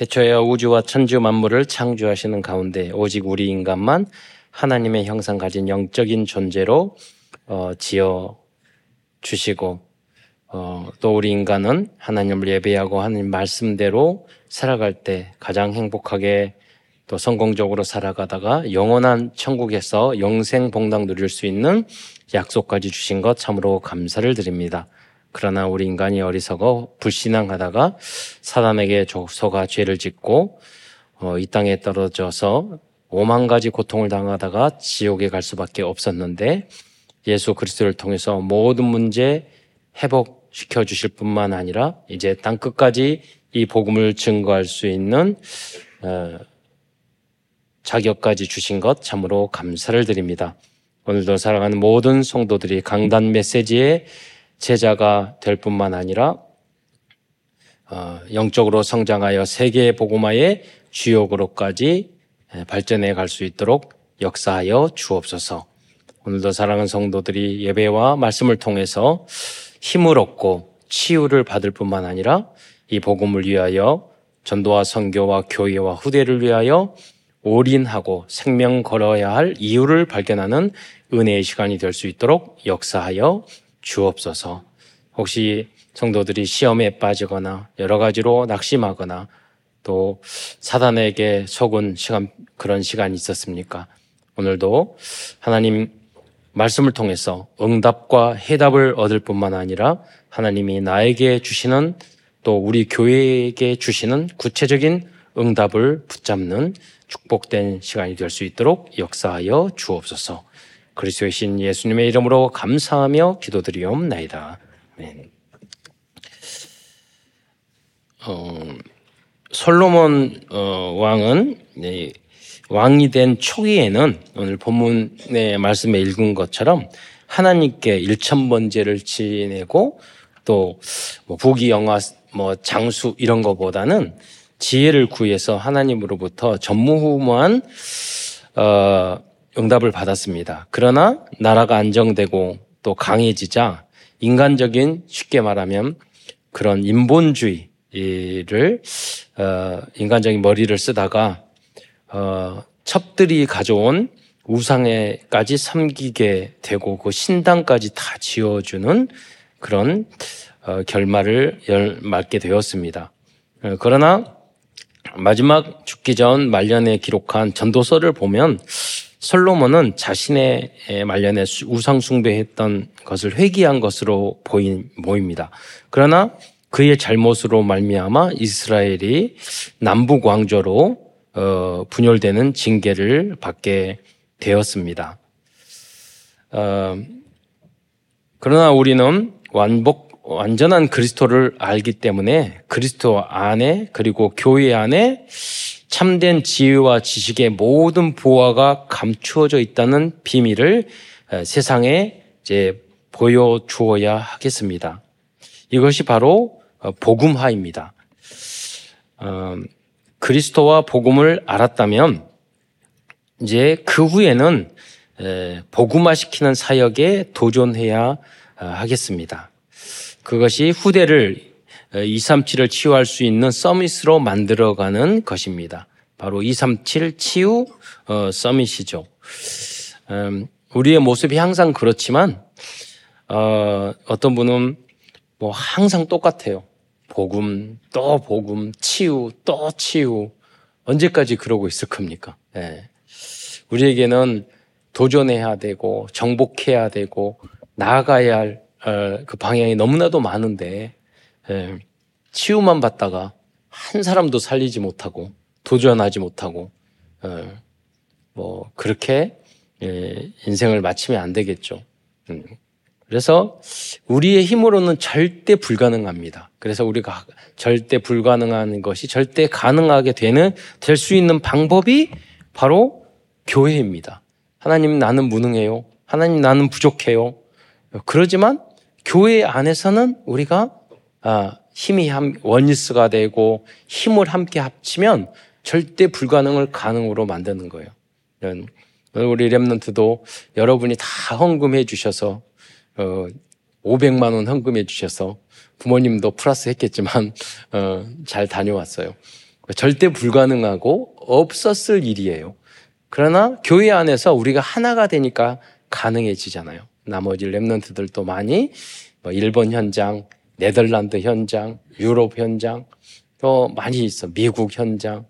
대초에 우주와 천주 만물을 창조하시는 가운데 오직 우리 인간만 하나님의 형상 가진 영적인 존재로 어, 지어 주시고 어, 또 우리 인간은 하나님을 예배하고 하나님 말씀대로 살아갈 때 가장 행복하게 또 성공적으로 살아가다가 영원한 천국에서 영생 복당 누릴 수 있는 약속까지 주신 것 참으로 감사를 드립니다. 그러나 우리 인간이 어리석어 불신앙하다가 사람에게 속아 죄를 짓고 어, 이 땅에 떨어져서 오만 가지 고통을 당하다가 지옥에 갈 수밖에 없었는데 예수 그리스도를 통해서 모든 문제 회복시켜 주실 뿐만 아니라 이제 땅 끝까지 이 복음을 증거할 수 있는 어, 자격까지 주신 것 참으로 감사를 드립니다. 오늘도 살아가는 모든 성도들이 강단 메시지의 제자가 될 뿐만 아니라 어, 영적으로 성장하여 세계 복음화의 주역으로까지 발전해 갈 수 있도록 역사하여 주옵소서. 오늘도 사랑하는 성도들이 예배와 말씀을 통해서 힘을 얻고 치유를 받을 뿐만 아니라 이 복음을 위하여 전도와 선교와 교회와 후대를 위하여 올인하고 생명 걸어야 할 이유를 발견하는 은혜의 시간이 될 수 있도록 역사하여 주옵소서. 혹시 성도들이 시험에 빠지거나 여러 가지로 낙심하거나 또 사단에게 속은 시간 그런 시간이 있었습니까? 오늘도 하나님 말씀을 통해서 응답과 해답을 얻을 뿐만 아니라 하나님이 나에게 주시는 또 우리 교회에게 주시는 구체적인 응답을 붙잡는 축복된 시간이 될 수 있도록 역사하여 주옵소서. 그리스도의 신 예수님의 이름으로 감사하며 기도드리옵나이다. 네. 어, 솔로몬 어, 왕은 네, 왕이 된 초기에는 오늘 본문의 말씀에 읽은 것처럼 하나님께 일천번제를 지내고 또 뭐 부귀 영화 뭐 장수 이런 것보다는 지혜를 구해서 하나님으로부터 전무후무한 어, 응답을 받았습니다. 그러나 나라가 안정되고 또 강해지자 인간적인 쉽게 말하면 그런 인본주의를 어, 인간적인 머리를 쓰다가 어, 첩들이 가져온 우상에까지 섬기게 되고 그 신당까지 다 지어주는 그런 어, 결말을 열, 맞게 되었습니다. 어, 그러나 마지막 죽기 전 말년에 기록한 전도서를 보면 솔로몬은 자신의 말년에 우상 숭배했던 것을 회개한 것으로 보인 보입니다. 그러나 그의 잘못으로 말미암아 이스라엘이 남북 왕조로 어, 분열되는 징계를 받게 되었습니다. 어, 그러나 우리는 완복 완전한 그리스도를 알기 때문에 그리스도 안에 그리고 교회 안에 참된 지혜와 지식의 모든 보화가 감추어져 있다는 비밀을 세상에 이제 보여주어야 하겠습니다. 이것이 바로 어, 복음화입니다. 어, 그리스도와 복음을 알았다면 이제 그 후에는 복음화 시키는 사역에 도전해야 어, 하겠습니다. 그것이 후대를 237을 치유할 수 있는 서밋으로 만들어가는 것입니다. 바로 237 치유 어, 서밋이죠. 음, 우리의 모습이 항상 그렇지만 어, 어떤 분은 뭐 항상 똑같아요. 복음, 또 복음, 치유, 또 치유. 언제까지 그러고 있을 겁니까? 네. 우리에게는 도전해야 되고, 정복해야 되고, 나아가야 할그 어, 방향이 너무나도 많은데, 예, 치유만 받다가 한 사람도 살리지 못하고 도전하지 못하고 예, 뭐 그렇게 예, 인생을 마치면 안 되겠죠. 음. 그래서 우리의 힘으로는 절대 불가능합니다. 그래서 우리가 절대 불가능한 것이 절대 가능하게 되는 될 수 있는 방법이 바로 교회입니다. 하나님 나는 무능해요. 하나님 나는 부족해요. 그러지만 교회 안에서는 우리가 아, 힘이 한, 원리스가 되고 힘을 함께 합치면 절대 불가능을 가능으로 만드는 거예요. 우리 랩런트도 여러분이 다 헌금해 주셔서 어, 500만 원 헌금해 주셔서 부모님도 플러스 했겠지만 어, 잘 다녀왔어요. 절대 불가능하고 없었을 일이에요. 그러나 교회 안에서 우리가 하나가 되니까 가능해지잖아요. 나머지 랩런트들도 많이 뭐 일본 현장, 네덜란드 현장, 유럽 현장, 또 많이 있어. 미국 현장.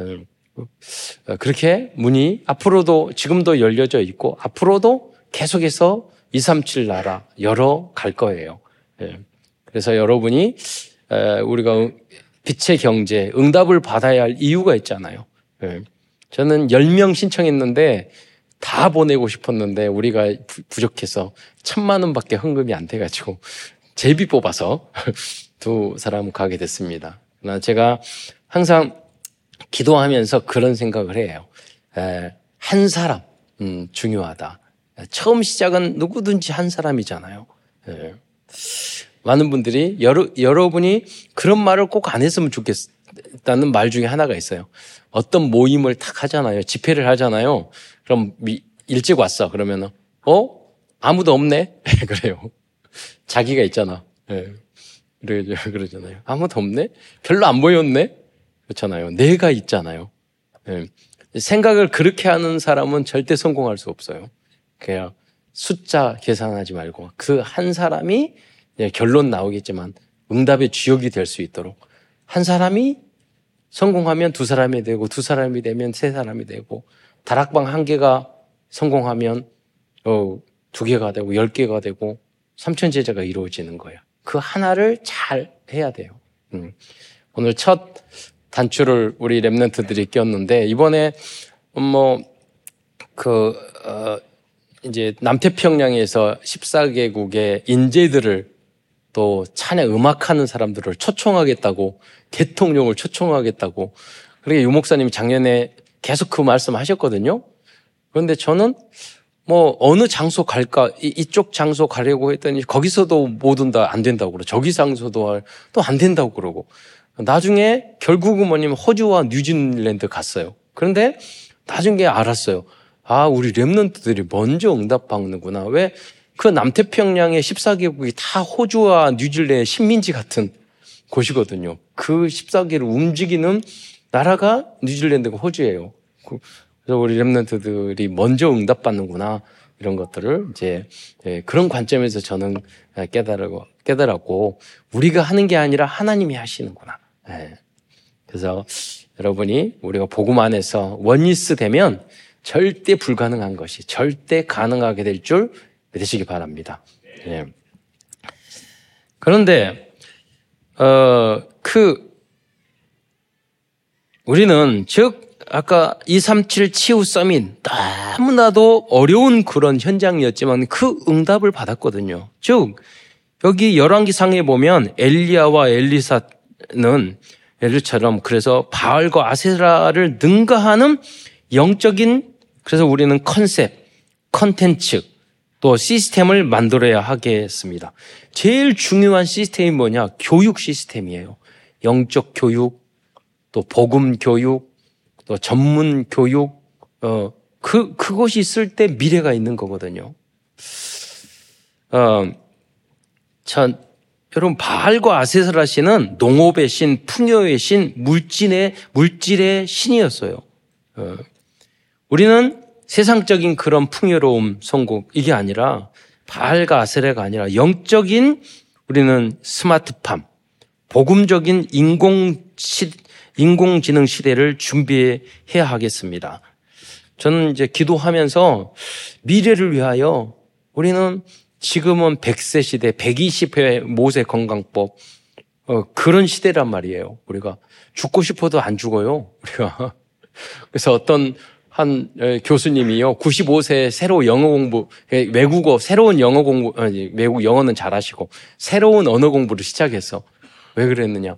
음, 어, 그렇게 문이 앞으로도 지금도 열려져 있고 앞으로도 계속해서 237 나라 열어 갈 거예요. 예. 그래서 여러분이 우리가 빛의 경제, 응답을 받아야 할 이유가 있잖아요. 예. 저는 10명 신청했는데 다 보내고 싶었는데 우리가 부족해서 천만 원밖에 헌금이 안 돼가지고 제비 뽑아서 두 사람 가게 됐습니다. 그러나 제가 항상 기도하면서 그런 생각을 해요. 한 사람 음, 중요하다. 처음 시작은 누구든지 한 사람이잖아요. 많은 분들이 여러, 여러분이 그런 말을 꼭 안 했으면 좋겠다는 말 중에 하나가 있어요. 어떤 모임을 탁 하잖아요. 집회를 하잖아요. 그럼 미, 일찍 왔어. 그러면은 어 아무도 없네. 그래요. 자기가 있잖아. 네. 그러잖아요. 아무도 없네. 별로 안 보였네. 그렇잖아요. 내가 있잖아요. 네. 생각을 그렇게 하는 사람은 절대 성공할 수 없어요. 그냥 숫자 계산하지 말고 그 한 사람이 결론 나오겠지만 응답의 주역이 될 수 있도록 한 사람이 성공하면 두 사람이 되고 두 사람이 되면 세 사람이 되고 다락방 한 개가 성공하면 어, 두 개가 되고 열 개가 되고 삼천 제자가 이루어지는 거야. 그 하나를 잘 해야 돼요. 음. 오늘 첫 단추를 우리 랩런트들이 꼈는데 이번에 뭐그 어, 이제 남태평양에서 14개국의 인재들을 또 찬양 음악하는 사람들을 초청하겠다고 대통령을 초청하겠다고 그렇게 유 목사님이 작년에 계속 그 말씀 하셨거든요. 그런데 저는 뭐 어느 장소 갈까 이 쪽 장소 가려고 했더니 거기서도 뭐든 다안 된다고 그러고 저기 장소도 또 안 된다고 그러고 나중에 결국은 뭐냐면 호주와 뉴질랜드 갔어요. 그런데 나중에 알았어요. 아, 우리 랩런트들이 먼저 응답받는구나. 왜? 그 남태평양의 14개국이 다 호주와 뉴질랜드 식민지 같은 곳이거든요. 그 14개를 움직이는 나라가 뉴질랜드가 호주예요. 그, 그래서 우리 랩런트들이 먼저 응답받는구나. 이런 것들을 이제 예, 그런 관점에서 저는 깨달고 깨달았고 우리가 하는 게 아니라 하나님이 하시는구나. 예. 그래서 여러분이 우리가 복음 안에서 원리스 되면 절대 불가능한 것이 절대 가능하게 될 줄 믿으시기 바랍니다. 예. 그런데 어, 그 우리는 즉 아까 237 치유 서밋 너무나도 어려운 그런 현장이었지만 그 응답을 받았거든요. 즉 여기 열왕기상에 보면 엘리야와 엘리사는 엘리처럼 그래서 바알과 아세라를 능가하는 영적인 그래서 우리는 컨셉, 컨텐츠, 또 시스템을 만들어야 하겠습니다. 제일 중요한 시스템이 뭐냐? 교육 시스템이에요. 영적 교육, 또 복음 교육, 또 전문 교육, 어, 그, 그것이 있을 때 미래가 있는 거거든요. 어, 전, 여러분, 바알과 아세스라 신은 농업의 신, 풍요의 신, 물질의, 물질의 신이었어요. 어, 우리는 세상적인 그런 풍요로움, 성공, 이게 아니라 바알과 아세라가 아니라 영적인 우리는 스마트팜, 복음적인 인공 시, 인공지능 시대를 준비해야 하겠습니다. 저는 이제 기도하면서 미래를 위하여 우리는 지금은 100세 시대, 120회 모세 건강법, 어, 그런 시대란 말이에요. 우리가 죽고 싶어도 안 죽어요. 우리가. 그래서 어떤 한 교수님이요, 95세 새로 영어 공부, 외국어, 새로운 영어 공부, 아니, 외국 영어는 잘하시고, 새로운 언어 공부를 시작했어. 왜 그랬느냐.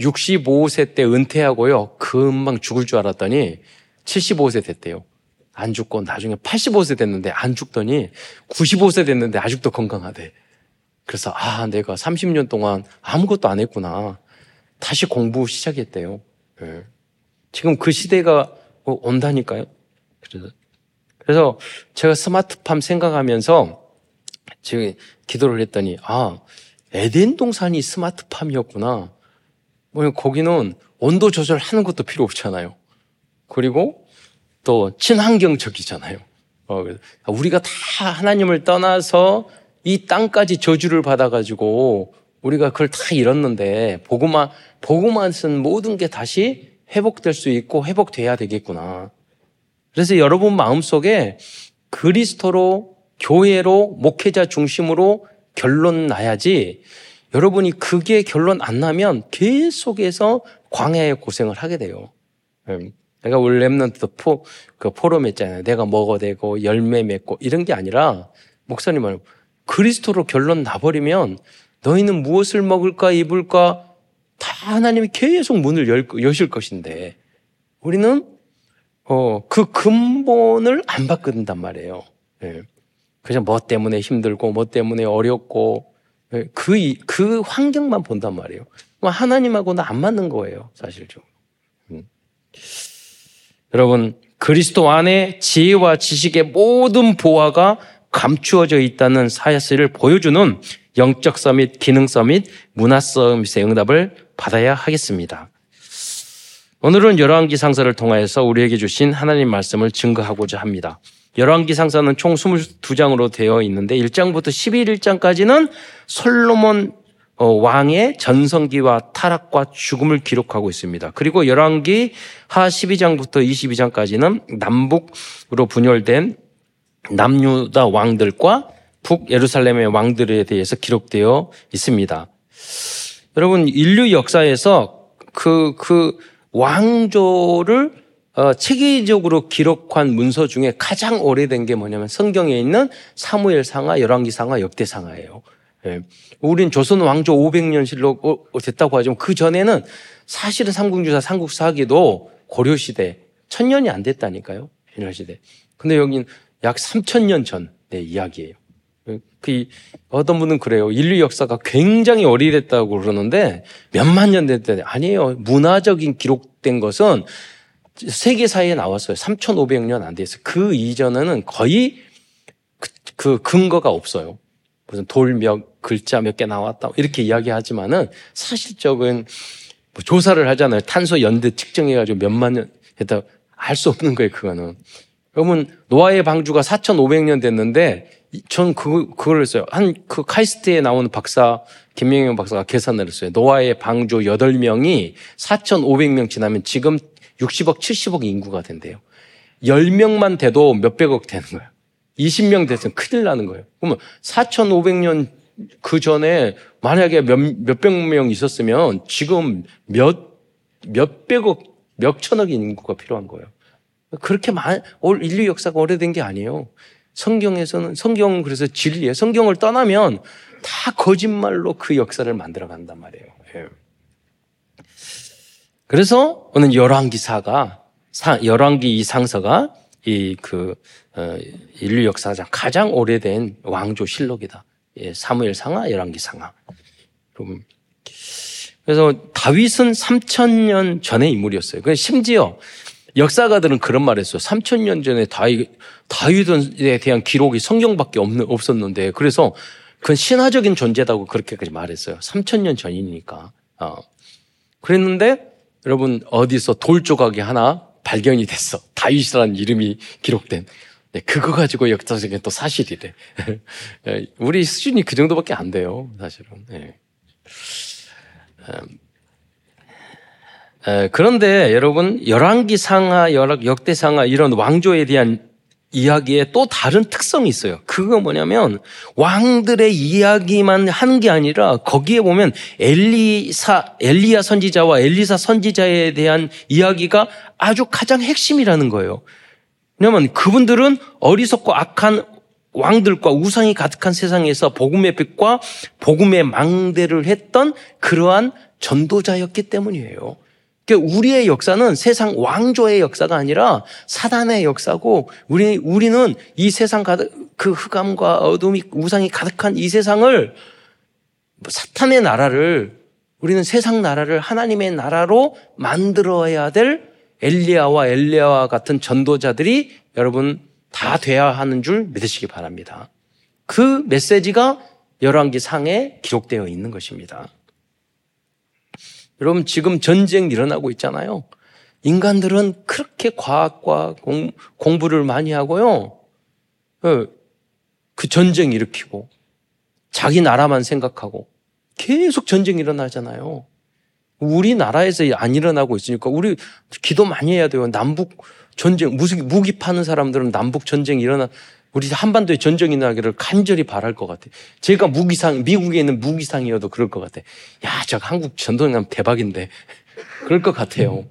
65세 때 은퇴하고요. 금방 죽을 줄 알았더니 75세 됐대요. 안 죽고 나중에 85세 됐는데 안 죽더니 95세 됐는데 아직도 건강하대. 그래서 아, 내가 30년 동안 아무것도 안 했구나. 다시 공부 시작했대요. 네. 지금 그 시대가 온다니까요. 그래서 그래서 제가 스마트팜 생각하면서 지금 기도를 했더니 아 에덴 동산이 스마트팜이었구나. 뭐 거기는 온도 조절하는 것도 필요 없잖아요. 그리고 또 친환경적이잖아요. 어, 우리가 다 하나님을 떠나서 이 땅까지 저주를 받아가지고 우리가 그걸 다 잃었는데 복음만 복음만 쓴 모든 게 다시 회복될 수 있고 회복돼야 되겠구나. 그래서 여러분 마음 속에 그리스도로 교회로 목회자 중심으로 결론 나야지 여러분이 그게 결론 안 나면 계속해서 광야의 고생을 하게 돼요. 음, 내가 원래 Remnant 포, 그 포럼 했잖아요. 내가 먹어대고 열매 맺고 이런 게 아니라 목사님 말 그리스도로 결론 나버리면 너희는 무엇을 먹을까 입을까 다 하나님이 계속 문을 열, 여실 것인데 우리는 어, 그 근본을 안 바꾼단 말이에요. 예. 그냥 뭐 때문에 힘들고 뭐 때문에 어렵고 예. 그, 그 환경만 본단 말이에요. 하나님하고는 안 맞는 거예요, 사실적으로. 음. 여러분, 그리스도 안에 지혜와 지식의 모든 보화가 감추어져 있다는 사실을 보여주는 영적 서밋, 기능 서밋, 문화 서밋의 응답을 받아야 하겠습니다. 오늘은 열왕기 상서를 통하여서 우리에게 주신 하나님 말씀을 증거하고자 합니다. 열왕기 상서는 총 22장으로 되어 있는데 1장부터 11장까지는 솔로몬 어, 왕의 전성기와 타락과 죽음을 기록하고 있습니다. 그리고 열왕기 하 12장부터 22장까지는 남북으로 분열된 남유다 왕들과 북 예루살렘의 왕들에 대해서 기록되어 있습니다. 여러분 인류 역사에서 그, 그 왕조를 어, 체계적으로 기록한 문서 중에 가장 오래된 게 뭐냐면 성경에 있는 사무엘 상하, 열왕기 상하, 역대 상하예요. 예. 우린 조선 왕조 500년실로 어, 어, 됐다고 하지만 그 전에는 사실은 삼국주사, 삼국사기도 고려 시대, 천년이 안 됐다니까요. 신라 시대. 근데 여기는 약 3천년 전의 이야기예요. 그 어떤 분은 그래요. 인류 역사가 굉장히 오래됐다고 그러는데 몇만 년 됐대. 아니에요. 문화적인 기록된 것은 세계사에 나왔어요. 3,500년 안 됐어요. 그 이전에는 거의 그, 그 근거가 없어요. 무슨 돌몇 글자 몇 개 나왔다 이렇게 이야기하지만은 사실적인 뭐 조사를 하잖아요. 탄소 연대 측정해가지고 몇만 년 했다 알 수 없는 거예요. 그거는. 그러면 노아의 방주가 4,500년 됐는데 전 그, 그걸 했어요. 한 그 카이스트에 나오는 박사, 김명영 박사가 계산을 했어요. 노아의 방주 8명이 4,500명 지나면 지금 60억, 70억 인구가 된대요. 10명만 돼도 몇백억 되는 거예요. 20명 됐으면 큰일 나는 거예요. 그러면 4,500년 그 전에 만약에 몇, 몇백 명 있었으면 지금 몇, 몇백억, 몇천억 인구가 필요한 거예요. 그렇게 많, 인류 역사가 오래된 게 아니에요. 성경에서는 성경은 그래서 진리예요. 성경을 떠나면 다 거짓말로 그 역사를 만들어 간단 말이에요. 예. 그래서 오늘 열왕기사가 열왕기 이 상서가 이그 어, 인류 역사상 가장 오래된 왕조 실록이다. 예, 사무엘 상하, 열왕기 상하. 그래서 다윗은 3천년 전의 인물이었어요. 그 심지어 역사가들은 그런 말 했어요. 3천 년 전에 다윗, 다윗에 대한 기록이 성경밖에 없는, 없었는데, 그래서 그건 신화적인 존재다고 그렇게까지 말했어요. 3천 년 전이니까. 어. 그랬는데, 여러분, 어디서 돌 조각이 하나 발견이 됐어. 다윗이라는 이름이 기록된. 네, 그거 가지고 역사적인 또 사실이래. 예, 우리 수준이 그 정도밖에 안 돼요, 사실은. 네. 음, 그런데 여러분 열왕기 상하, 역대 상하 이런 왕조에 대한 이야기에 또 다른 특성이 있어요. 그거 뭐냐면 왕들의 이야기만 한게 아니라 거기에 보면 엘리사 엘리야 선지자와 엘리사 선지자에 대한 이야기가 아주 가장 핵심이라는 거예요. 왜냐하면 그분들은 어리석고 악한 왕들과 우상이 가득한 세상에서 복음의 빛과 복음의 망대를 했던 그러한 전도자였기 때문이에요. 그러니까 우리의 역사는 세상 왕조의 역사가 아니라 사단의 역사고 우리 우리는 이 세상 가득 그 흑암과 어둠이 우상이 가득한 이 세상을 사탄의 나라를 우리는 세상 나라를 하나님의 나라로 만들어야 될 엘리야와 엘리야와 같은 전도자들이 여러분 다 돼야 하는 줄 믿으시기 바랍니다. 그 메시지가 열왕기 상에 기록되어 있는 것입니다. 여러분 지금 전쟁 일어나고 있잖아요. 인간들은 그렇게 과학과 공, 공부를 많이 하고요. 어, 그 전쟁 일으키고 자기 나라만 생각하고 계속 전쟁 일어나잖아요. 우리나라에서 안 일어나고 있으니까 우리 기도 많이 해야 돼요. 남북 전쟁, 무기 파는 사람들은 남북 전쟁 일어나, 우리 한반도에 전쟁이 나기를 간절히 바랄 것 같아. 제가 무기상, 미국에 있는 무기상이어도 그럴 것 같아. 야, 저 한국 전쟁하면 대박인데. 그럴 것 같아요.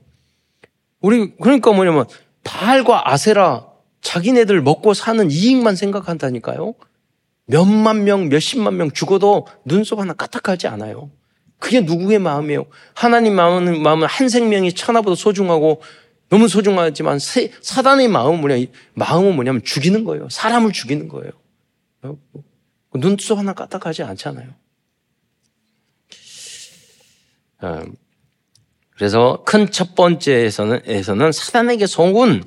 우리, 그러니까 뭐냐면, 발과 아세라, 자기네들 먹고 사는 이익만 생각한다니까요. 몇만 명, 몇십만 명 죽어도 눈썹 하나 까딱하지 않아요. 그게 누구의 마음이에요? 하나님 마음은, 마음은 한 생명이 천하보다 소중하고 너무 소중하지만 사단의 마음은 뭐냐? 마음은 뭐냐면 죽이는 거예요. 사람을 죽이는 거예요. 눈썹 하나 까딱하지 않잖아요. 어, 그래서 큰 첫 번째에서는 에서는 사단에게 속은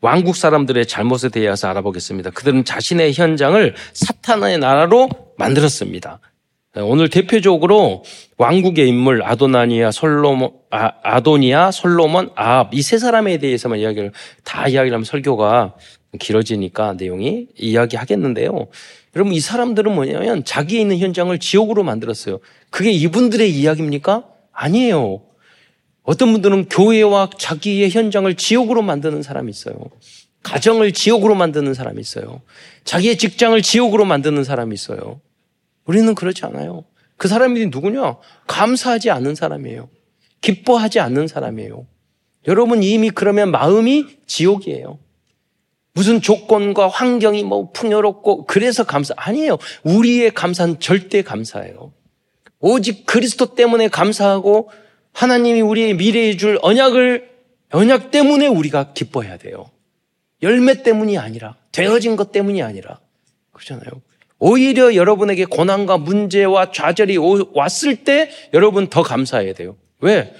왕국 사람들의 잘못에 대해서 알아보겠습니다. 그들은 자신의 현장을 사탄의 나라로 만들었습니다. 오늘 대표적으로 왕국의 인물 아도나니아, 솔로몬, 아, 도니아 솔로몬, 아합 이 세 사람에 대해서만 이야기를 다 이야기를 하면 설교가 길어지니까 내용이 이야기하겠는데요. 여러분 이 사람들은 뭐냐면 자기에 있는 현장을 지옥으로 만들었어요. 그게 이분들의 이야기입니까? 아니에요. 어떤 분들은 교회와 자기의 현장을 지옥으로 만드는 사람이 있어요. 가정을 지옥으로 만드는 사람이 있어요. 자기의 직장을 지옥으로 만드는 사람이 있어요. 우리는 그렇지 않아요. 그 사람이 누구냐? 감사하지 않는 사람이에요. 기뻐하지 않는 사람이에요. 여러분 이미 그러면 마음이 지옥이에요. 무슨 조건과 환경이 뭐 풍요롭고 그래서 감사 아니에요. 우리의 감사는 절대 감사해요. 오직 그리스도 때문에 감사하고 하나님이 우리의 미래에 줄 언약을 언약 때문에 우리가 기뻐해야 돼요. 열매 때문이 아니라 되어진 것 때문이 아니라 그렇잖아요. 오히려 여러분에게 고난과 문제와 좌절이 왔을 때 여러분 더 감사해야 돼요. 왜?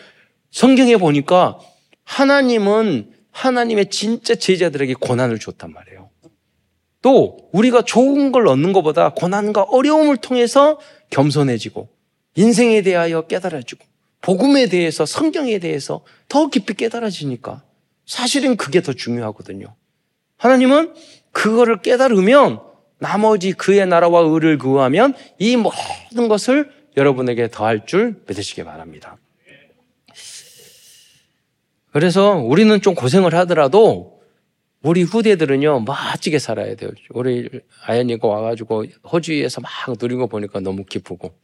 성경에 보니까 하나님은 하나님의 진짜 제자들에게 고난을 줬단 말이에요. 또 우리가 좋은 걸 얻는 것보다 고난과 어려움을 통해서 겸손해지고 인생에 대하여 깨달아지고 복음에 대해서 성경에 대해서 더 깊이 깨달아지니까 사실은 그게 더 중요하거든요. 하나님은 그거를 깨달으면 나머지 그의 나라와 의를 구하면 이 모든 것을 여러분에게 더할 줄 믿으시기 바랍니다. 그래서 우리는 좀 고생을 하더라도 우리 후대들은요, 멋지게 살아야 돼요. 우리 아연이가 와가지고 호주에서 막거 보니까 너무 기쁘고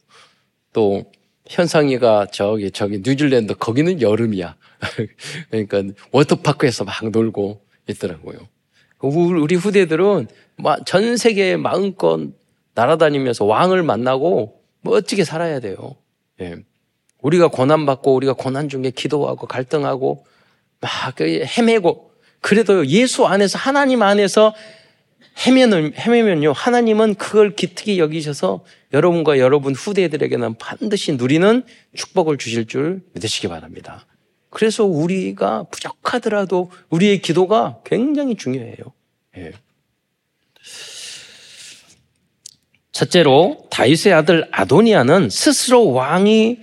또 현상이가 저기, 저기 뉴질랜드 거기는 여름이야. 그러니까 워터파크에서 막 놀고 있더라고요. 우리 후대들은 전 세계에 마음껏 날아다니면서 왕을 만나고 멋지게 살아야 돼요. 예. 우리가 고난받고 우리가 고난 중에 기도하고 갈등하고 막그 헤매고 그래도 예수 안에서 하나님 안에서 헤매면, 헤매면요 하나님은 그걸 기특히 여기셔서 여러분과 여러분 후대들에게는 반드시 누리는 축복을 주실 줄 믿으시기 바랍니다. 그래서 우리가 부족하더라도 우리의 기도가 굉장히 중요해요. 예. 첫째로 다윗의 아들 아도니아는 스스로 왕이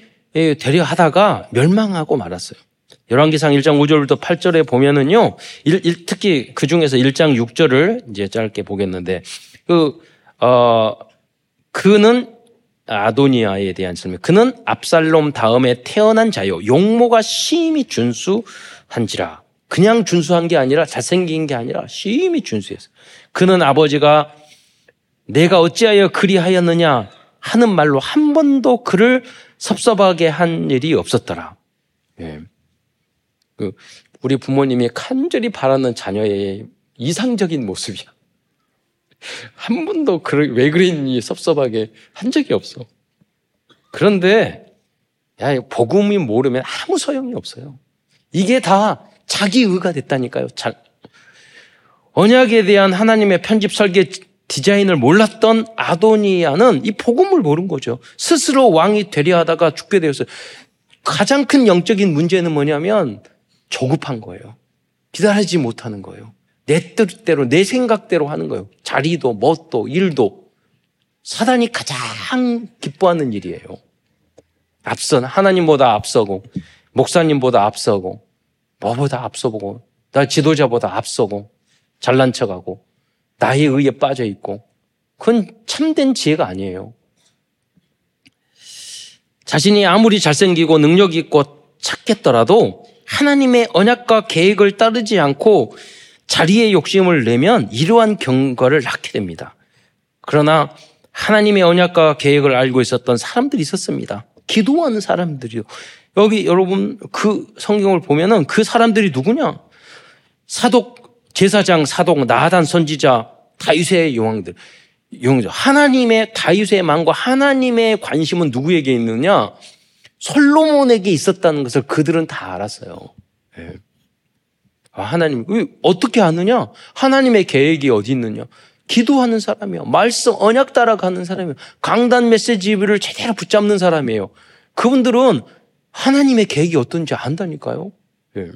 되려 하다가 멸망하고 말았어요. 열왕기상 1장 5절부터 8절에 보면은요, 일, 일, 특히 그 중에서 1장 6절을 이제 짧게 보겠는데, 그, 어, 그는 아도니아에 대한 설명. 그는 압살롬 다음에 태어난 자요. 용모가 심히 준수한지라. 그냥 준수한 게 아니라 잘생긴 게 아니라 심히 준수했어. 그는 아버지가 내가 어찌하여 그리하였느냐 하는 말로 한 번도 그를 섭섭하게 한 일이 없었더라. 예. 그 우리 부모님이 간절히 바라는 자녀의 이상적인 모습이야. 한 번도 왜 그랬니 섭섭하게 한 적이 없어. 그런데 야 복음이 모르면 아무 소용이 없어요. 이게 다 자기 의가 됐다니까요. 자, 언약에 대한 하나님의 편집 설계 디자인을 몰랐던 아도니아는 이 복음을 모른 거죠. 스스로 왕이 되려 하다가 죽게 되었어요. 가장 큰 영적인 문제는 뭐냐면 조급한 거예요. 기다리지 못하는 거예요. 내 뜻대로, 내 생각대로 하는 거예요. 자리도, 멋도, 일도. 사단이 가장 기뻐하는 일이에요. 앞선 하나님보다 앞서고 목사님보다 앞서고 뭐보다 앞서보고 나 지도자보다 앞서고 잘난 척하고 나의 의에 빠져 있고 그건 참된 지혜가 아니에요. 자신이 아무리 잘생기고 능력 있고 찾겠더라도 하나님의 언약과 계획을 따르지 않고 자리의 욕심을 내면 이러한 경과를 낳게 됩니다. 그러나 하나님의 언약과 계획을 알고 있었던 사람들이 있었습니다. 기도하는 사람들이요. 여기 여러분 그 성경을 보면은 그 사람들이 누구냐? 사독 제사장 사독 나단 선지자 다윗의 용왕들 용왕 하나님의 다윗의 망과 하나님의 관심은 누구에게 있느냐? 솔로몬에게 있었다는 것을 그들은 다 알았어요. 네. 하나님 어떻게 아느냐? 하나님의 계획이 어디 있느냐? 기도하는 사람이요. 말씀 언약 따라가는 사람이요. 강단 메시지를 제대로 붙잡는 사람이에요. 그분들은 하나님의 계획이 어떤지 안다니까요. 예.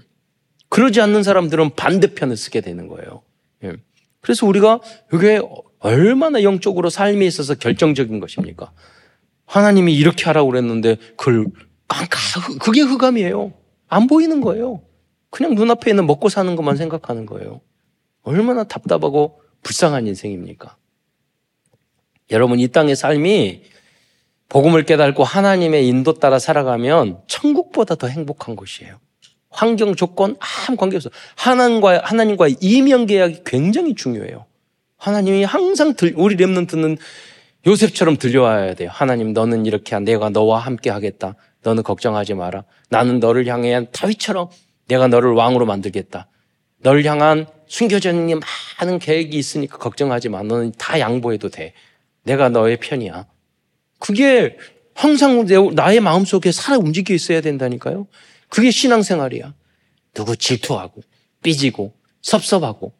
그러지 않는 사람들은 반대편을 쓰게 되는 거예요. 예. 그래서 우리가 이게 얼마나 영적으로 삶에 있어서 결정적인 것입니까? 하나님이 이렇게 하라고 그랬는데 그걸 깜깜 그게 흑암이에요. 안 보이는 거예요. 그냥 눈앞에 있는 먹고 사는 것만 생각하는 거예요. 얼마나 답답하고 불쌍한 인생입니까? 여러분 이 땅의 삶이 복음을 깨닫고 하나님의 인도 따라 살아가면 천국보다 더 행복한 곳이에요. 환경 조건 아무 관계없어. 하나님과 하나님과의 이면 계약이 굉장히 중요해요. 하나님이 항상 들, 우리 렘넌트는 요셉처럼 들려와야 돼요. 하나님 너는 이렇게 내가 너와 함께 하겠다. 너는 걱정하지 마라. 나는 너를 향해 다윗처럼 내가 너를 왕으로 만들겠다. 너를 향한 숨겨져 있는 많은 계획이 있으니까 걱정하지 마. 너는 다 양보해도 돼. 내가 너의 편이야. 그게 항상 나의 마음속에 살아 움직여 있어야 된다니까요. 그게 신앙생활이야. 누구 질투하고 삐지고 섭섭하고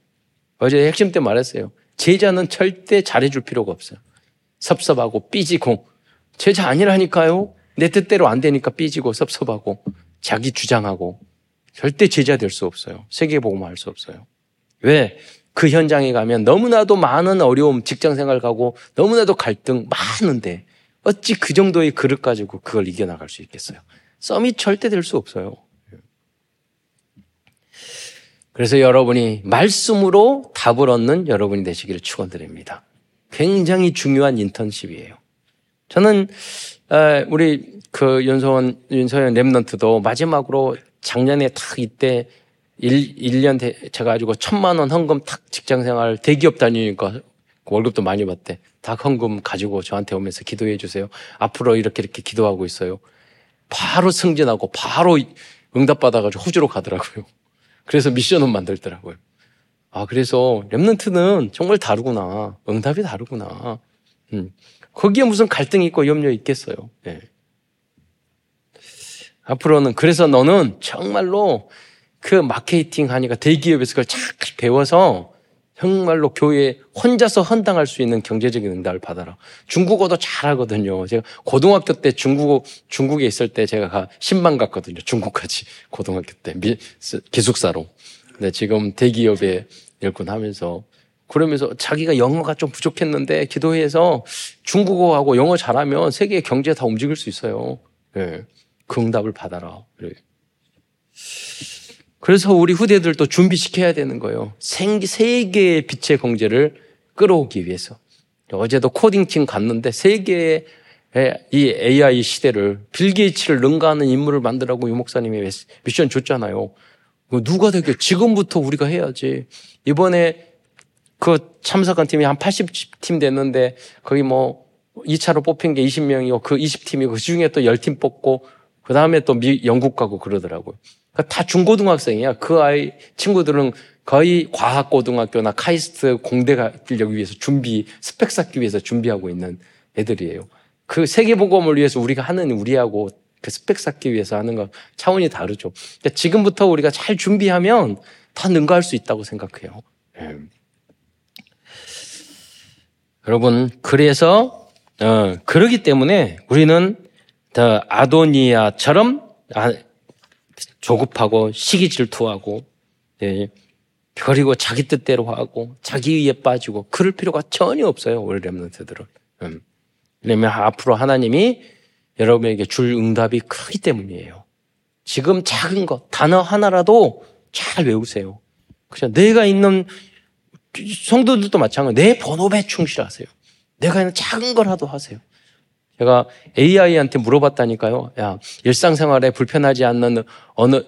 어제 핵심 때 말했어요. 제자는 절대 잘해줄 필요가 없어요. 섭섭하고 삐지고 제자 아니라니까요. 내 뜻대로 안 되니까 삐지고 섭섭하고 자기 주장하고 절대 제자 될 수 없어요. 세계보고만 할수 없어요. 왜? 그 현장에 가면 너무나도 많은 어려움, 직장 생활 가고 너무나도 갈등 많은데 어찌 그 정도의 그릇 가지고 그걸 이겨나갈 수 있겠어요? 썸이 절대 될 수 없어요. 그래서 여러분이 말씀으로 답을 얻는 여러분이 되시기를 축원드립니다. 굉장히 중요한 인턴십이에요. 저는 우리 그 윤소원 윤소연 랩런트도 마지막으로 작년에 딱 이때 1, 1년 돼, 제가 가지고 천만 원 헌금 탁 직장 생활 대기업 다니니까 월급도 많이 받대. 다 헌금 가지고 저한테 오면서 기도해 주세요. 앞으로 이렇게 이렇게 기도하고 있어요. 바로 승진하고 바로 응답받아가지고 호주로 가더라고요. 그래서 미션은 만들더라고요. 아, 그래서 랩런트는 정말 다르구나. 응답이 다르구나. 음. 거기에 무슨 갈등이 있고 염려 있겠어요. 네. 앞으로는 그래서 너는 정말로 그 마케팅 하니까 대기업에서 그걸 잘 배워서 정말로 교회에 혼자서 헌당할 수 있는 경제적인 응답을 받아라. 중국어도 잘하거든요. 제가 고등학교 때 중국, 중국에 있을 때 제가 10만 갔거든요. 중국까지. 고등학교 때. 미, 기숙사로. 근데 지금 대기업에 일꾼 하면서 그러면서 자기가 영어가 좀 부족했는데 기도회에서 중국어하고 영어 잘하면 세계 경제 다 움직일 수 있어요. 예. 그 응답을 받아라. 그래. 그래서 우리 후대들도 준비시켜야 되는 거예요. 생, 세계의 빛의 공제를 끌어오기 위해서. 어제도 코딩팀 갔는데 세계의 이 AI 시대를 빌 게이츠를 능가하는 인물을 만들라고 유 목사님이 미션 줬잖아요. 누가 되게 지금부터 우리가 해야지. 이번에 그 참석한 팀이 한 80팀 됐는데 거기 뭐 2차로 뽑힌 게 20명이고 그 20팀이고 그 중에 또 10팀 뽑고 그 다음에 또 미, 영국 가고 그러더라고요. 그러니까 다 중고등학생이야. 그 아이 친구들은 거의 과학고등학교나 카이스트 공대 가려기 위해서 준비, 스펙 쌓기 위해서 준비하고 있는 애들이에요. 그 세계보검을 위해서 우리가 하는 우리하고 그 스펙 쌓기 위해서 하는 거 차원이 다르죠. 그러니까 지금부터 우리가 잘 준비하면 다 능가할 수 있다고 생각해요. 네. 여러분, 그래서, 어, 그러기 때문에 우리는 더 아도니아처럼 아, 조급하고 시기 질투하고 예, 그리고 자기 뜻대로 하고 자기 위에 빠지고 그럴 필요가 전혀 없어요. 우리 렘런트들은. 음. 왜냐면 앞으로 하나님이 여러분에게 줄 응답이 크기 때문이에요. 지금 작은 것, 단어 하나라도 잘 외우세요. 그죠? 내가 있는 성도들도 마찬가지. 내 본업에 충실하세요. 내가 있는 작은 거라도 하세요. 제가 AI한테 물어봤다니까요. 야, 일상생활에 불편하지 않는 어느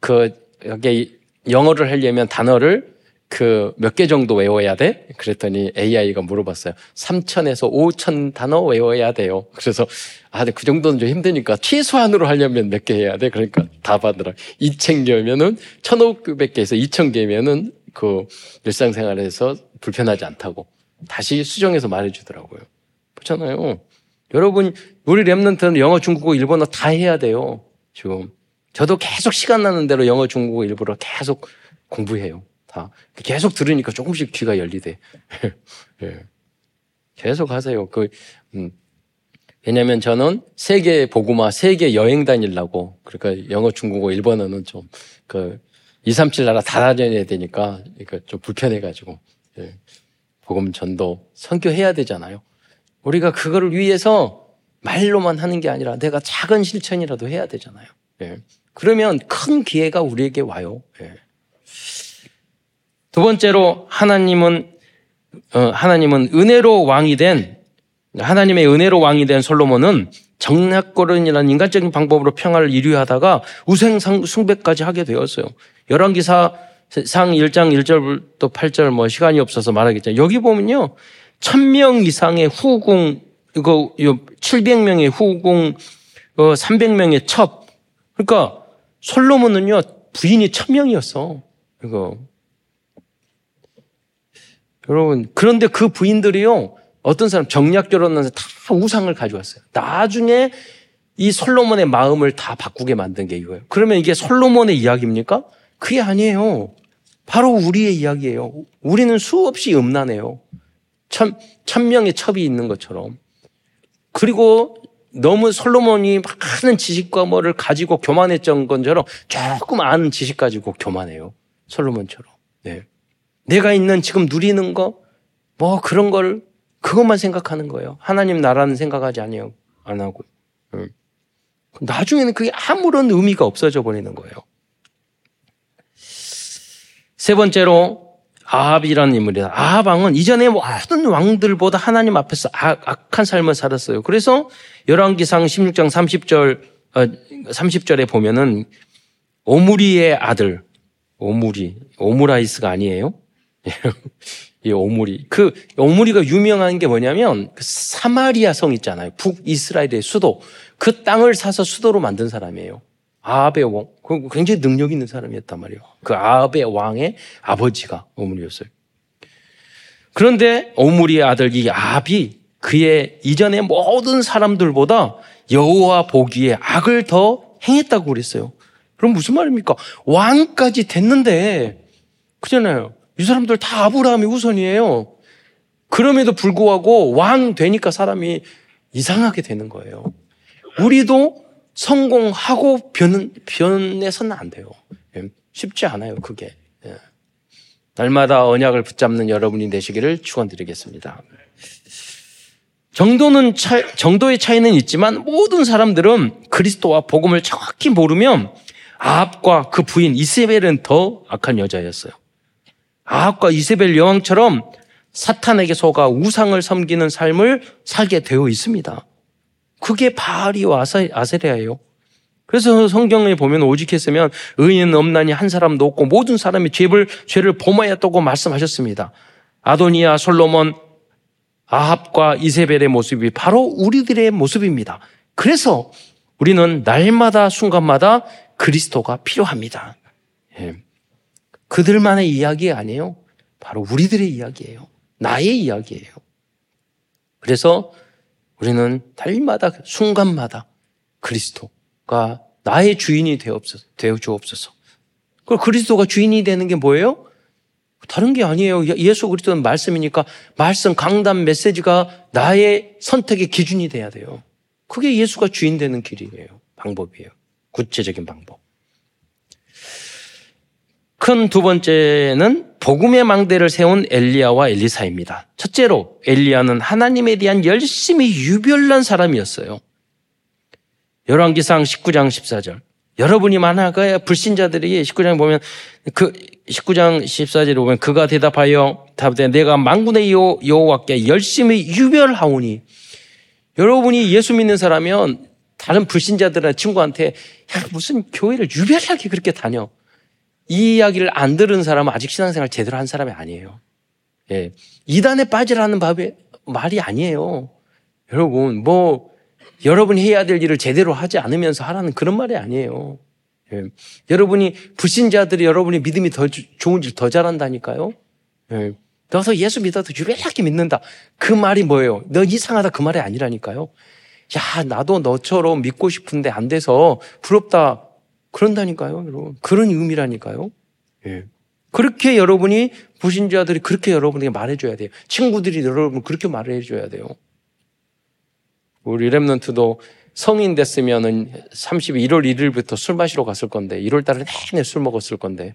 그 여기 영어를 하려면 단어를 그 몇 개 정도 외워야 돼? 그랬더니 AI가 물어봤어요. 3천에서 5천 단어 외워야 돼요. 그래서 아, 그 정도는 좀 힘드니까 최소한으로 하려면 몇 개 해야 돼? 그러니까 답하더라. 2,000개면은 1,500개에서 2,000개면은 그 일상생활에서 불편하지 않다고 다시 수정해서 말해주더라고요. 그렇잖아요. 여러분 우리 랩런트는 영어, 중국어, 일본어 다 해야 돼요. 지금 저도 계속 시간 나는 대로 영어, 중국어, 일본어 계속 공부해요. 다 계속 들으니까 조금씩 귀가 열리대. 예. 계속 하세요. 그 음. 왜냐면 저는 세계 보고마 세계 여행 다니려고 그러니까 영어, 중국어, 일본어는 좀 그 2, 3, 7 나라 다 다녀야 되니까 그러니까 좀 불편해가지고 예. 복음 전도 선교해야 되잖아요. 우리가 그거를 위해서 말로만 하는 게 아니라 내가 작은 실천이라도 해야 되잖아요. 예. 그러면 큰 기회가 우리에게 와요. 예. 두 번째로 하나님은 어, 하나님은 은혜로 왕이 된 하나님의 은혜로 왕이 된 솔로몬은 정략거른이라는 인간적인 방법으로 평화를 이루하다가 우생 숭배까지 하게 되었어요. 열왕기사 상 1장 1절부터 8절 뭐 시간이 없어서 말하겠지만 여기 보면요. 1000명 이상의 후궁 이거 700명의 후궁 어 300명의 첩 그러니까 솔로몬은요 부인이 1000명이었어. 이거 여러분 그런데 그 부인들이요 어떤 사람 정략 결혼하면서 다 우상을 가져왔어요. 나중에 이 솔로몬의 마음을 다 바꾸게 만든 게 이거예요. 그러면 이게 솔로몬의 이야기입니까? 그게 아니에요. 바로 우리의 이야기예요. 우리는 수없이 음란해요. 천, 천 명의 첩이 있는 것처럼. 그리고 너무 솔로몬이 많은 지식과 뭐를 가지고 교만했던 것처럼 조금 아는 지식 가지고 교만해요. 솔로몬처럼. 네. 내가 있는 지금 누리는 거, 뭐 그런 걸 그것만 생각하는 거예요. 하나님 나라는 생각하지 아니요. 안 하고. 네. 나중에는 그게 아무런 의미가 없어져 버리는 거예요. 세 번째로 아합이라는 인물이다. 아합 왕은 이전에 모든 왕들보다 하나님 앞에서 악, 한 삶을 살았어요. 그래서 열왕기상 16장 30절 어, 30절에 보면은 오므리의 아들 오므리 오므라이스가 아니에요. 이 오므리 그 오므리가 유명한 게 뭐냐면 그 사마리아 성 있잖아요. 북 이스라엘의 수도 그 땅을 사서 수도로 만든 사람이에요. 아합의 왕, 그 굉장히 능력 있는 사람이었단 말이에요. 그 아합의 왕의 아버지가 오므리였어요. 그런데 오므리의 아들 이 아합이 그의 이전의 모든 사람들보다 여호와 보기에 악을 더 행했다고 그랬어요. 그럼 무슨 말입니까? 왕까지 됐는데 그잖아요. 이 사람들 다 아브라함이 우선이에요. 그럼에도 불구하고 왕 되니까 사람이 이상하게 되는 거예요. 우리도 성공하고 변, 변해서는 안 돼요. 예, 쉽지 않아요, 그게. 예. 날마다 언약을 붙잡는 여러분이 되시기를 축원드리겠습니다. 정도는 차, 정도의 차이는 있지만 모든 사람들은 그리스도와 복음을 정확히 모르면 아합과 그 부인 이세벨은 더 악한 여자였어요. 아합과 이세벨 여왕처럼 사탄에게 속아 우상을 섬기는 삶을 살게 되어 있습니다. 그게 바알이와 아세레아예요. 그래서 성경에 보면 오직 했으면 의인 없나니 한 사람도 없고 모든 사람이 죄를 죄를 범하였다고 말씀하셨습니다. 아도니아, 솔로몬, 아합과 이세벨의 모습이 바로 우리들의 모습입니다. 그래서 우리는 날마다 순간마다 그리스도가 필요합니다. 예. 그들만의 이야기 아니에요. 바로 우리들의 이야기예요. 나의 이야기예요. 그래서 우리는 달마다 순간마다 그리스도가 나의 주인이 되어 주옵소서. 그 그리스도가 주인이 되는 게 뭐예요? 다른 게 아니에요. 예수 그리스도는 말씀이니까 말씀 강단 메시지가 나의 선택의 기준이 돼야 돼요. 그게 예수가 주인 되는 길이에요. 방법이에요. 구체적인 방법. 큰 두 번째는 복음의 망대를 세운 엘리야와 엘리사입니다. 첫째로 엘리야는 하나님에 대한 열심히 유별난 사람이었어요. 열왕기상 19장 14절. 여러분이 만약에 불신자들이 19장 보면 그 19장 14절에 보면 그가 대답하여 답되 내가 만군의 여호와께 열심히 유별하오니 여러분이 예수 믿는 사람이면 다른 불신자들이나 친구한테 야 무슨 교회를 유별하게 그렇게 다녀 이 이야기를 안 들은 사람은 아직 신앙생활 제대로 한 사람이 아니에요. 예. 이단에 빠지라는 말이 아니에요. 여러분, 뭐, 여러분이 해야 될 일을 제대로 하지 않으면서 하라는 그런 말이 아니에요. 예. 여러분이, 불신자들이 여러분이 믿음이 더 좋은 일더 잘한다니까요. 예. 너서 예수 믿어도 유별하게 믿는다. 그 말이 뭐예요? 너 이상하다 그 말이 아니라니까요. 야, 나도 너처럼 믿고 싶은데 안 돼서 부럽다. 그런다니까요, 여러분. 그런 의미라니까요. 예. 그렇게 여러분이 부신자들이 그렇게 여러분에게 말해줘야 돼요. 친구들이 여러분 그렇게 말해줘야 돼요. 우리 랩런트도 성인 됐으면은 31월 1일부터 술 마시러 갔을 건데 1월 달에 내내 술 먹었을 건데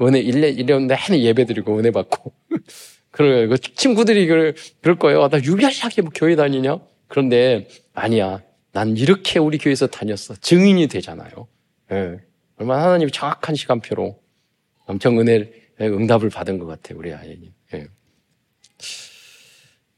은혜 1년 1년 내내 예배 드리고 은혜 받고 그래요. 그 친구들이 그럴, 그럴 거예요. 나 유별하게 뭐 교회 다니냐? 그런데 아니야. 난 이렇게 우리 교회에서 다녔어. 증인이 되잖아요. 예. 얼마나 하나님이 정확한 시간표로 엄청 은혜 응답을 받은 것 같아요. 우리 아이님. 예.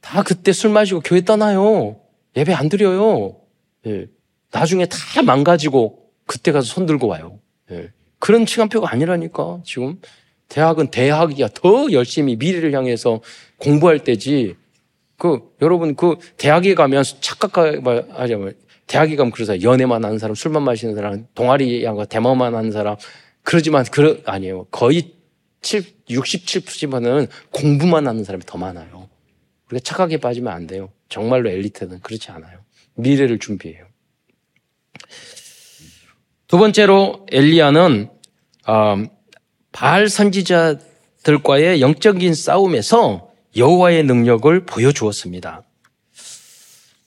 다 그때 술 마시고 교회 떠나요. 예배 안 드려요. 예. 나중에 다 망가지고 그때 가서 손 들고 와요. 예. 그런 시간표가 아니라니까 지금 대학은 대학이야 더 열심히 미래를 향해서 공부할 때지. 그 여러분 그 대학에 가면 착각하지 말 대학에 가면 그러세요. 연애만 하는 사람, 술만 마시는 사람, 동아리하고 대마만 하는 사람. 그러지만 그 아니에요. 거의 7, 67%는 공부만 하는 사람이 더 많아요. 우리가 착하게 빠지면 안 돼요. 정말로 엘리트는 그렇지 않아요. 미래를 준비해요. 두 번째로 엘리야는 어, 바알 선지자들과의 영적인 싸움에서 여호와의 능력을 보여주었습니다.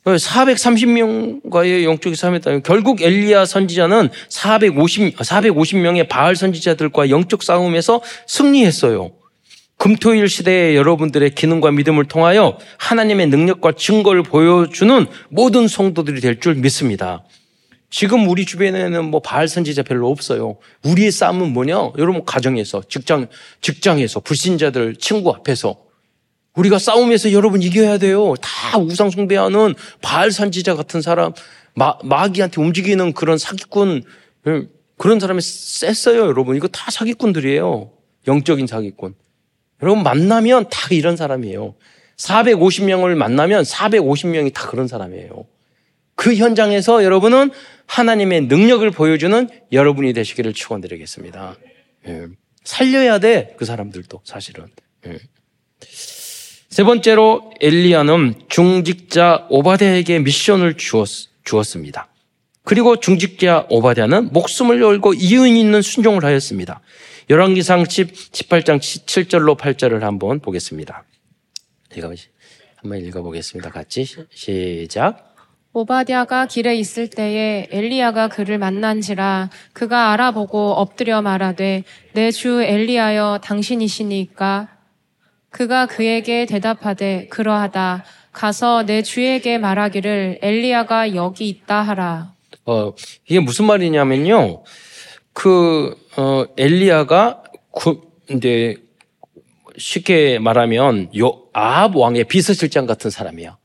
430명과의 영적인 싸움이었다. 결국 엘리야 선지자는 450, 450명의 바알 선지자들과 영적 싸움에서 승리했어요. 금토일 시대의 여러분들의 기능과 믿음을 통하여 하나님의 능력과 증거를 보여주는 모든 성도들이 될 줄 믿습니다. 지금 우리 주변에는 뭐 바알 선지자 별로 없어요. 우리의 싸움은 뭐냐? 여러분 가정에서, 직장, 직장에서, 불신자들 친구 앞에서 우리가 싸움에서 여러분 이겨야 돼요. 다 우상 숭배하는 바알 선지자 같은 사람, 마, 마귀한테 움직이는 그런 사기꾼, 예, 그런 사람이 셌어요, 여러분. 이거 다 사기꾼들이에요. 영적인 사기꾼. 여러분 만나면 다 이런 사람이에요. 450명을 만나면 450명이 다 그런 사람이에요. 그 현장에서 여러분은 하나님의 능력을 보여주는 여러분이 되시기를 축원드리겠습니다. 예. 살려야 돼, 그 사람들도 사실은. 예. 세 번째로 엘리야는 중직자 오바댜에게 미션을 주었, 주었습니다. 그리고 중직자 오바댜는 목숨을 걸고 이유 있는 순종을 하였습니다. 열왕기상 18장 7절로 8절을 한번 보겠습니다. 제가 한번 읽어보겠습니다. 같이 시작. 오바댜가 길에 있을 때에 엘리야가 그를 만난지라 그가 알아보고 엎드려 말하되 내 주 엘리야여 당신이시니까 그가 그에게 대답하되 그러하다. 가서 내 주에게 말하기를 엘리야가 여기 있다 하라. 어, 이게 무슨 말이냐면요. 그, 어, 엘리야가 그, 이제 쉽게 말하면 요 아합 왕의 비서실장 같은 사람이야.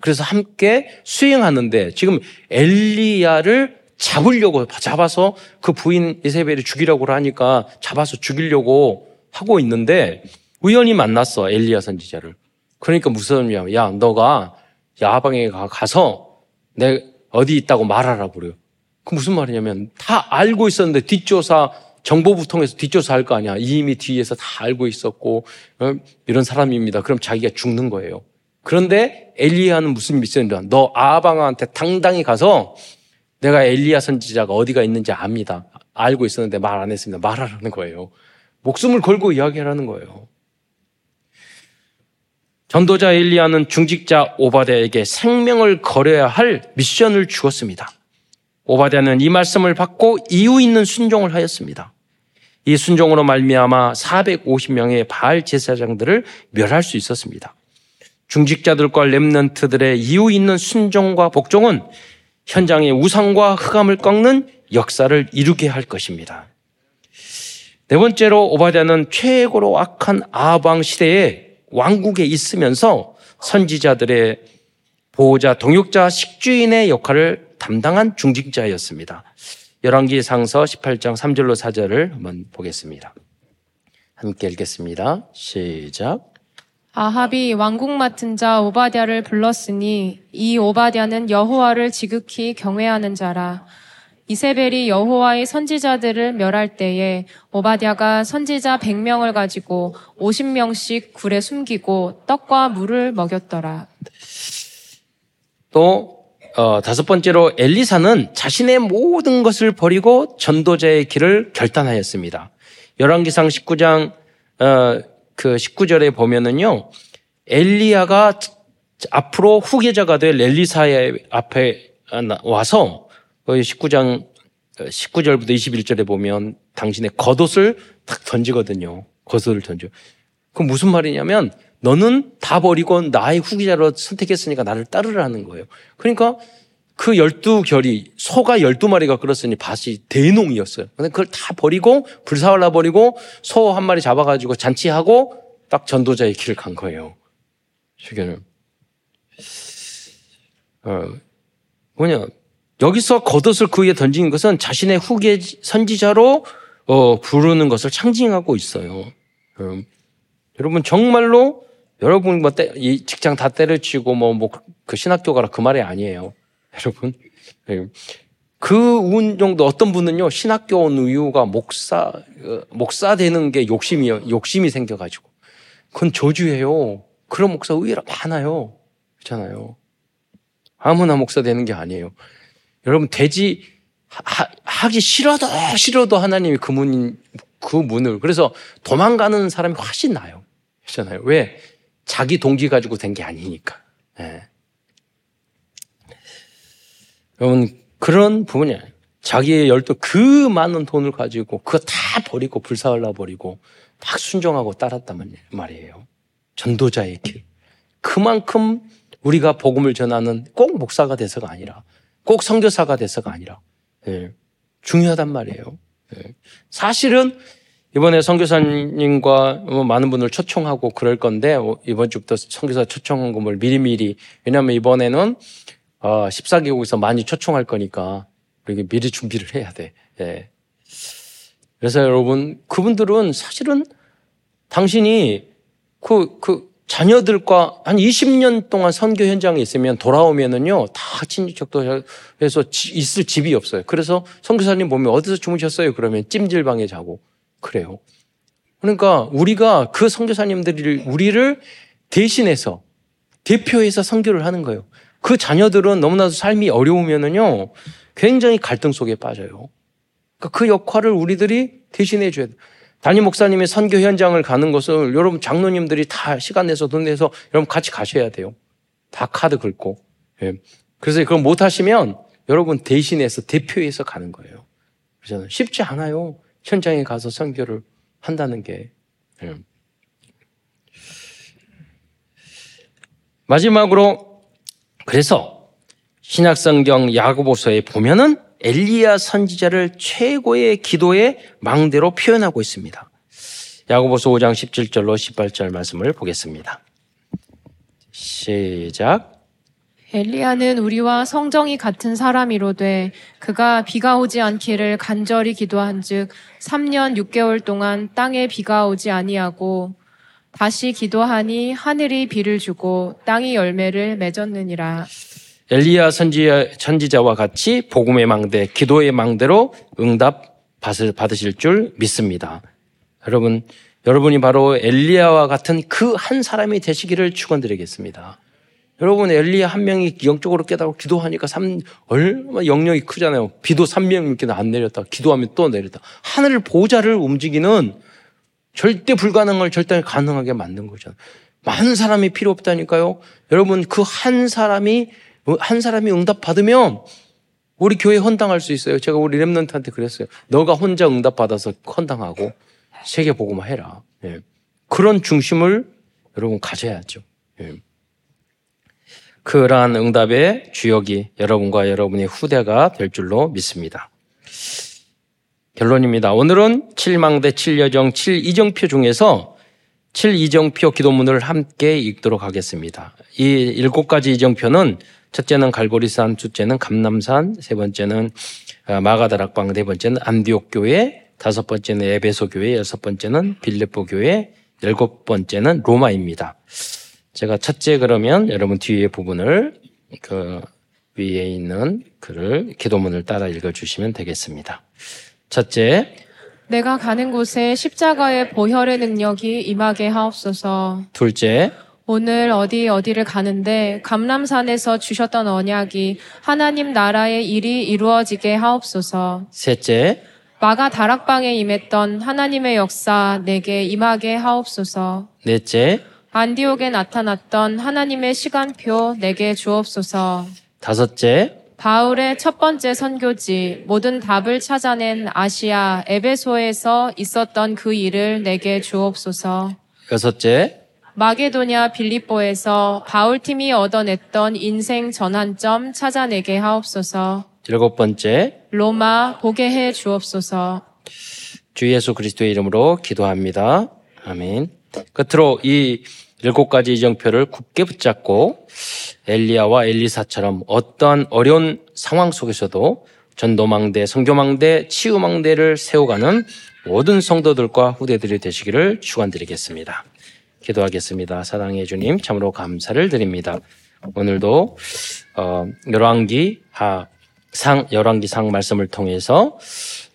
그래서 함께 수행하는데 지금 엘리야를 잡으려고 잡아서 그 부인 이세벨이 죽이려고 하니까 잡아서 죽이려고 하고 있는데 우연히 만났어 엘리야 선지자를. 그러니까 무슨 의미야? 야 너가 야방에 가서 내 어디 있다고 말하라 그래요. 그 무슨 말이냐면 다 알고 있었는데 뒷조사 정보부 통해서 뒷조사 할 거 아니야. 이미 뒤에서 다 알고 있었고 어? 이런 사람입니다. 그럼 자기가 죽는 거예요. 그런데 엘리야는 무슨 미션이냐? 너 아방한테 당당히 가서 내가 엘리야 선지자가 어디가 있는지 압니다. 알고 있었는데 말 안 했습니다. 말하라는 거예요. 목숨을 걸고 이야기하라는 거예요. 전도자 엘리야는 중직자 오바댜에게 생명을 걸어야 할 미션을 주었습니다. 오바댜는 이 말씀을 받고 이유 있는 순종을 하였습니다. 이 순종으로 말미암아 450명의 바알 제사장들을 멸할 수 있었습니다. 중직자들과 렘넌트들의 이유 있는 순종과 복종은 현장의 우상과 흑암을 꺾는 역사를 이루게 할 것입니다. 네 번째로 오바댜는 최고로 악한 아방 시대에 왕국에 있으면서 선지자들의 보호자, 동역자, 식주인의 역할을 담당한 중직자였습니다. 열왕기 상서 18장 3절로 4절을 한번 보겠습니다. 함께 읽겠습니다. 시작. 아합이 왕국 맡은 자 오바댜를 불렀으니 이 오바댜는 여호와를 지극히 경외하는 자라. 이세벨이 여호와의 선지자들을 멸할 때에 오바댜가 선지자 100명을 가지고 50명씩 굴에 숨기고 떡과 물을 먹였더라. 또 어, 다섯 번째로 엘리사는 자신의 모든 것을 버리고 전도자의 길을 결단하였습니다. 열왕기상 19장 어, 그 19절에 보면은요. 엘리야가 앞으로 후계자가 될 엘리사의 앞에 와서 19장 19절부터 21절에 보면 당신의 겉옷을 탁 던지거든요. 겉옷을 던져. 그 무슨 말이냐면 너는 다 버리고 나의 후기자로 선택했으니까 나를 따르라는 거예요. 그러니까 그 열두 결이 소가 열두 마리가 끌었으니 밭이 대농이었어요. 근데 그걸 다 버리고 불사올라 버리고 소 한 마리 잡아가지고 잔치하고 딱 전도자의 길을 간 거예요. 주교는 어, 뭐냐 여기서 겉옷을 그 위에 던진 것은 자신의 후계 선지자로 어, 부르는 것을 상징하고 있어요. 음, 여러분 정말로 여러분 뭐 때, 이 직장 다 때려치고 뭐 뭐 그 신학교 가라 그 말이 아니에요. 여러분 예. 그 정도 어떤 분은요 신학교 온 이유가 목사 어, 목사 되는 게 욕심이요 욕심이 생겨가지고 그건 저주예요. 그런 목사 의외로 많아요. 그렇잖아요. 아무나 목사 되는 게 아니에요. 여러분 되지 하, 기 싫어도 싫어도 하나님이 그 문, 그 문을 그래서 도망가는 사람이 훨씬 나요. 그렇잖아요. 왜? 자기 동기 가지고 된 게 아니니까. 네. 여러분, 그런 부분이 에요 자기의 열두 그 많은 돈을 가지고 그거 다 버리고 불사올라 버리고 막 순종하고 따랐단 말이에요. 전도자의 길. 그만큼 우리가 복음을 전하는 꼭 목사가 돼서가 아니라 꼭 선교사가 돼서가 아니라 예, 중요하단 말이에요. 예. 사실은 이번에 선교사님과 뭐 많은 분을 초청하고 그럴 건데 어, 이번 주부터 선교사 초청한 것을 미리미리 왜냐하면 이번에는 어, 14개국에서 많이 초청할 거니까 우리 미리 준비를 해야 돼. 예. 그래서 여러분 그분들은 사실은 당신이 그, 그 자녀들과 한 20년 동안 선교 현장에 있으면 돌아오면은요, 다 친척도 해서 있을 집이 없어요. 그래서 선교사님 보면 어디서 주무셨어요? 그러면 찜질방에 자고 그래요. 그러니까 우리가 그 선교사님들이 우리를 대신해서 대표해서 선교를 하는 거예요. 그 자녀들은 너무나도 삶이 어려우면은요, 굉장히 갈등 속에 빠져요. 그러니까 그 역할을 우리들이 대신해 줘야 돼요. 담임 목사님의 선교 현장을 가는 것을 여러분 장로님들이 다 시간 내서 돈 내서 여러분 같이 가셔야 돼요. 다 카드 긁고. 예. 그래서 그걸 못 하시면 여러분 대신해서 대표해서 가는 거예요. 그래서 쉽지 않아요. 현장에 가서 선교를 한다는 게. 예. 마지막으로 그래서 신약성경 야고보서에 보면은 엘리야 선지자를 최고의 기도의 망대로 표현하고 있습니다. 야고보서 5장 17절로 18절 말씀을 보겠습니다. 시작. 엘리야는 우리와 성정이 같은 사람이로되 그가 비가 오지 않기를 간절히 기도한즉 3년 6개월 동안 땅에 비가 오지 아니하고 다시 기도하니 하늘이 비를 주고 땅이 열매를 맺었느니라. 엘리야 선지자, 와 같이 복음의 망대, 기도의 망대로 응답 받으실 줄 믿습니다. 여러분, 여러분이 바로 엘리야와 같은 그 한 사람이 되시기를 축원드리겠습니다. 여러분 엘리야 한 명이 영적으로 깨닫고 기도하니까 삼 얼마나 영역이 크잖아요. 비도 3명 이렇게 안 내렸다. 기도하면 또 내렸다. 하늘 보좌를 움직이는 절대 불가능을 절대 가능하게 만든 거잖아요. 많은 사람이 필요 없다니까요. 여러분 그 한 사람이 어, 한 사람이 응답 받으면 우리 교회 헌당할 수 있어요. 제가 우리 랩런트한테 그랬어요. 너가 혼자 응답 받아서 헌당하고 세계 보고만 해라. 예. 그런 중심을 여러분 가져야죠. 예. 그러한 응답의 주역이 여러분과 여러분의 후대가 될 줄로 믿습니다. 결론입니다. 오늘은 7망대 7여정 7이정표 중에서 7이정표 기도문을 함께 읽도록 하겠습니다. 이 일곱 가지 이정표는 첫째는 갈보리산, 둘째는 감남산, 세 번째는 아, 마가다락방, 네 번째는 안디옥 교회, 다섯 번째는 에베소 교회, 여섯 번째는 빌레포 교회, 일곱 번째는 로마입니다. 제가 첫째 그러면 여러분 뒤에 부분을 그 위에 있는 글을 기도문을 따라 읽어 주시면 되겠습니다. 첫째, 내가 가는 곳에 십자가의 보혈의 능력이 임하게 하옵소서. 둘째, 오늘 어디 어디를 가는데 감람산에서 주셨던 언약이 하나님 나라의 일이 이루어지게 하옵소서. 셋째, 마가 다락방에 임했던 하나님의 역사 내게 임하게 하옵소서. 넷째, 안디옥에 나타났던 하나님의 시간표 내게 주옵소서. 다섯째, 바울의 첫 번째 선교지 모든 답을 찾아낸 아시아 에베소에서 있었던 그 일을 내게 주옵소서. 여섯째, 마게도냐 빌립보에서 바울팀이 얻어냈던 인생 전환점 찾아내게 하옵소서. 일곱 번째, 로마 보게 해 주옵소서. 주 예수 그리스도의 이름으로 기도합니다. 아멘. 끝으로 이 일곱 가지 이정표를 굳게 붙잡고 엘리야와 엘리사처럼 어떠한 어려운 상황 속에서도 전도망대, 성교망대, 치유망대를 세워가는 모든 성도들과 후대들이 되시기를 축원드리겠습니다. 기도하겠습니다. 사랑해 주님, 참으로 감사를 드립니다. 오늘도 어, 열왕기 하 상 열왕기상 말씀을 통해서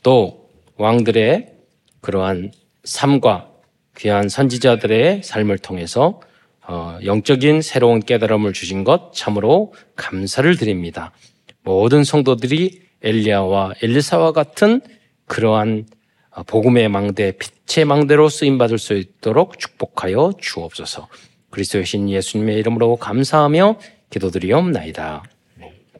또 왕들의 그러한 삶과 귀한 선지자들의 삶을 통해서 어, 영적인 새로운 깨달음을 주신 것 참으로 감사를 드립니다. 모든 성도들이 엘리야와 엘리사와 같은 그러한 어, 복음의 망대, 빛의 망대로 쓰임 받을 수 있도록 축복하여 주옵소서. 그리스도의 신 예수님의 이름으로 감사하며 기도드리옵나이다.